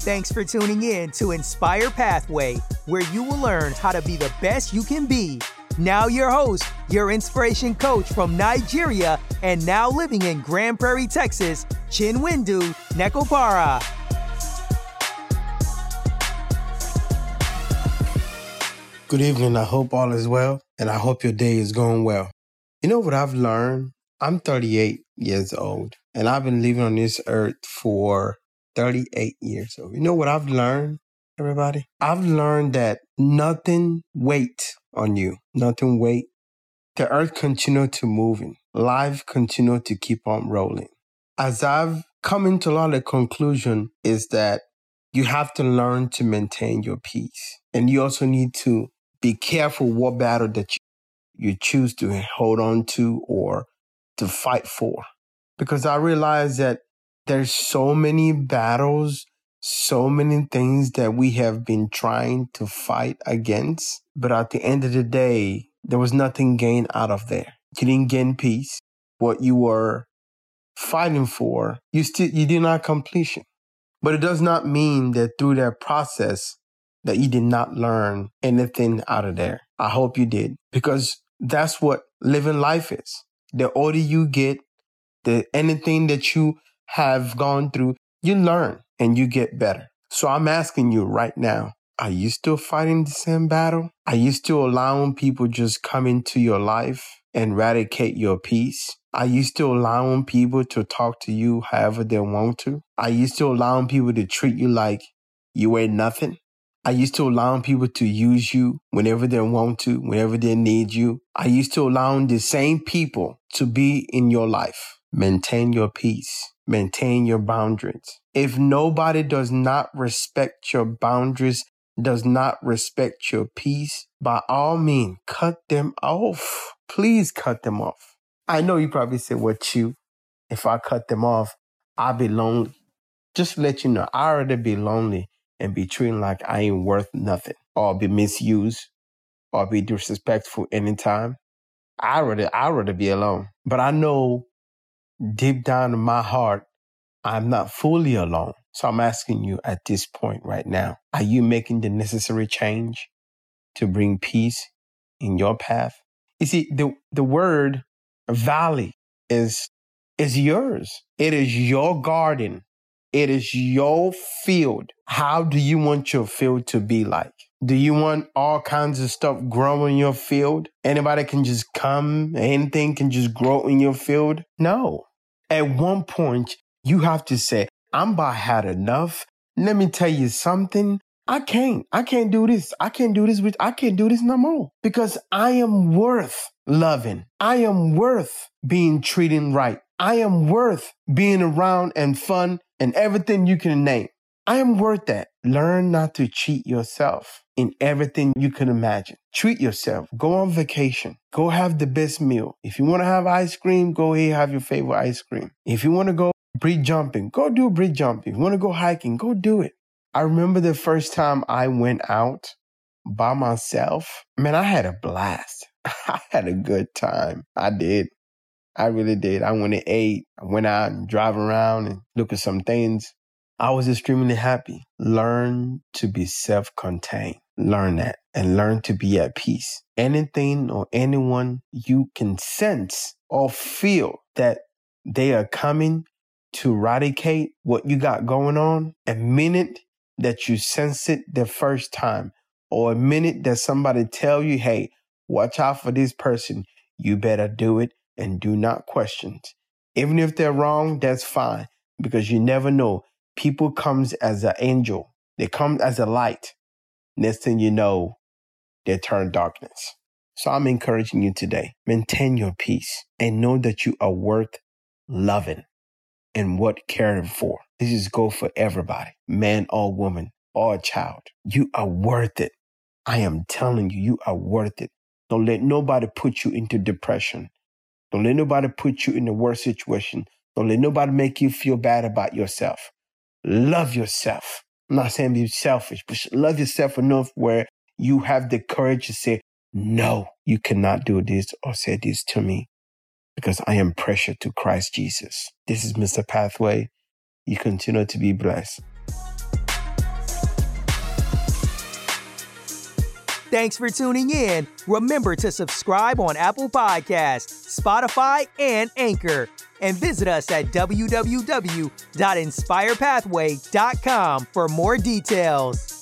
Thanks for tuning in to Inspire Pathway, where you will learn how to be the best you can be. Now, your host, your inspiration coach from Nigeria and now living in Grand Prairie, Texas, Chinwendu Nkwopara. Good evening. I hope all is well, and I hope your day is going well. You know what I've learned? I'm 38 years old, and I've been living on this earth for 38 years So You know what I've learned, everybody? I've learned that nothing wait on you. Nothing wait. The earth continue to moving. Life continue to keep on rolling. As I've come into a lot of conclusion is that you have to learn to maintain your peace. And you also need to be careful what battle that you, you choose to hold on to or to fight for. Because I realize that there's so many battles, so many things that we have been trying to fight against. But at the end of the day, there was nothing gained out of there. You didn't gain peace. What you were fighting for, you still you did not completion. But it does not mean that through that process that you did not learn anything out of there. I hope you did because that's what living life is. The older you get, the anything that you have gone through, you learn and you get better. So I'm asking you right now, are you still fighting the same battle? Are you still allowing people just come into your life and eradicate your peace? Are you still allowing people to talk to you however they want to? Are you still allowing people to treat you like you ain't nothing? Are you still allowing people to use you whenever they want to, whenever they need you? Are you still allowing the same people to be in your life? Maintain your peace. Maintain your boundaries. If nobody does not respect your boundaries, does not respect your peace, by all means, cut them off. Please cut them off. I know you probably say, what you, if I cut them off, I'll be lonely. Just let you know, I already be lonely and be treated like I ain't worth nothing or be misused or be disrespectful anytime. I rather I rather be alone. But I know deep down in my heart, I'm not fully alone. So I'm asking you at this point right now, are you making the necessary change to bring peace in your path? You see, the, the word valley is, is yours. It is your garden. It is your field. How do you want your field to be like? Do you want all kinds of stuff growing in your field? Anybody can just come, anything can just grow in your field? No. At one point, you have to say, I'm about had enough. Let me tell you something. I can't. I can't do this. I can't do this with, I can't do this no more because I am worth loving. I am worth being treated right. I am worth being around and fun and everything you can name. I am worth that. Learn not to cheat yourself in everything you can imagine. Treat yourself. Go on vacation. Go have the best meal. If you want to have ice cream, go ahead have your favorite ice cream. If you want to go bridge jumping, go do bridge jumping. If you want to go hiking, go do it. I remember the first time I went out by myself. Man, I had a blast. I had a good time. I did. I really did. I went and ate. I went out and drive around and look at some things. I was extremely happy. Learn to be self-contained. Learn that and learn to be at peace. Anything or anyone you can sense or feel that they are coming to eradicate what you got going on, a minute that you sense it the first time, or a minute that somebody tell you, hey, watch out for this person, you better do it and do not question. Even if they're wrong, that's fine because you never know. People comes as an angel. They come as a light. Next thing you know, they turn darkness. So I'm encouraging you today. Maintain your peace and know that you are worth loving and what caring for. This is go for everybody, man or woman or child. You are worth it. I am telling you, you are worth it. Don't let nobody put you into depression. Don't let nobody put you in a worse situation. Don't let nobody make you feel bad about yourself. Love yourself. I'm not saying be selfish, but love yourself enough where you have the courage to say, no, you cannot do this or say this to me because I am precious to Christ Jesus. This is Mr. Pathway. you continue to be blessed. Thanks for tuning in. Remember to subscribe on Apple Podcasts, Spotify, and Anchor. And visit us at www.inspirepathway.com for more details.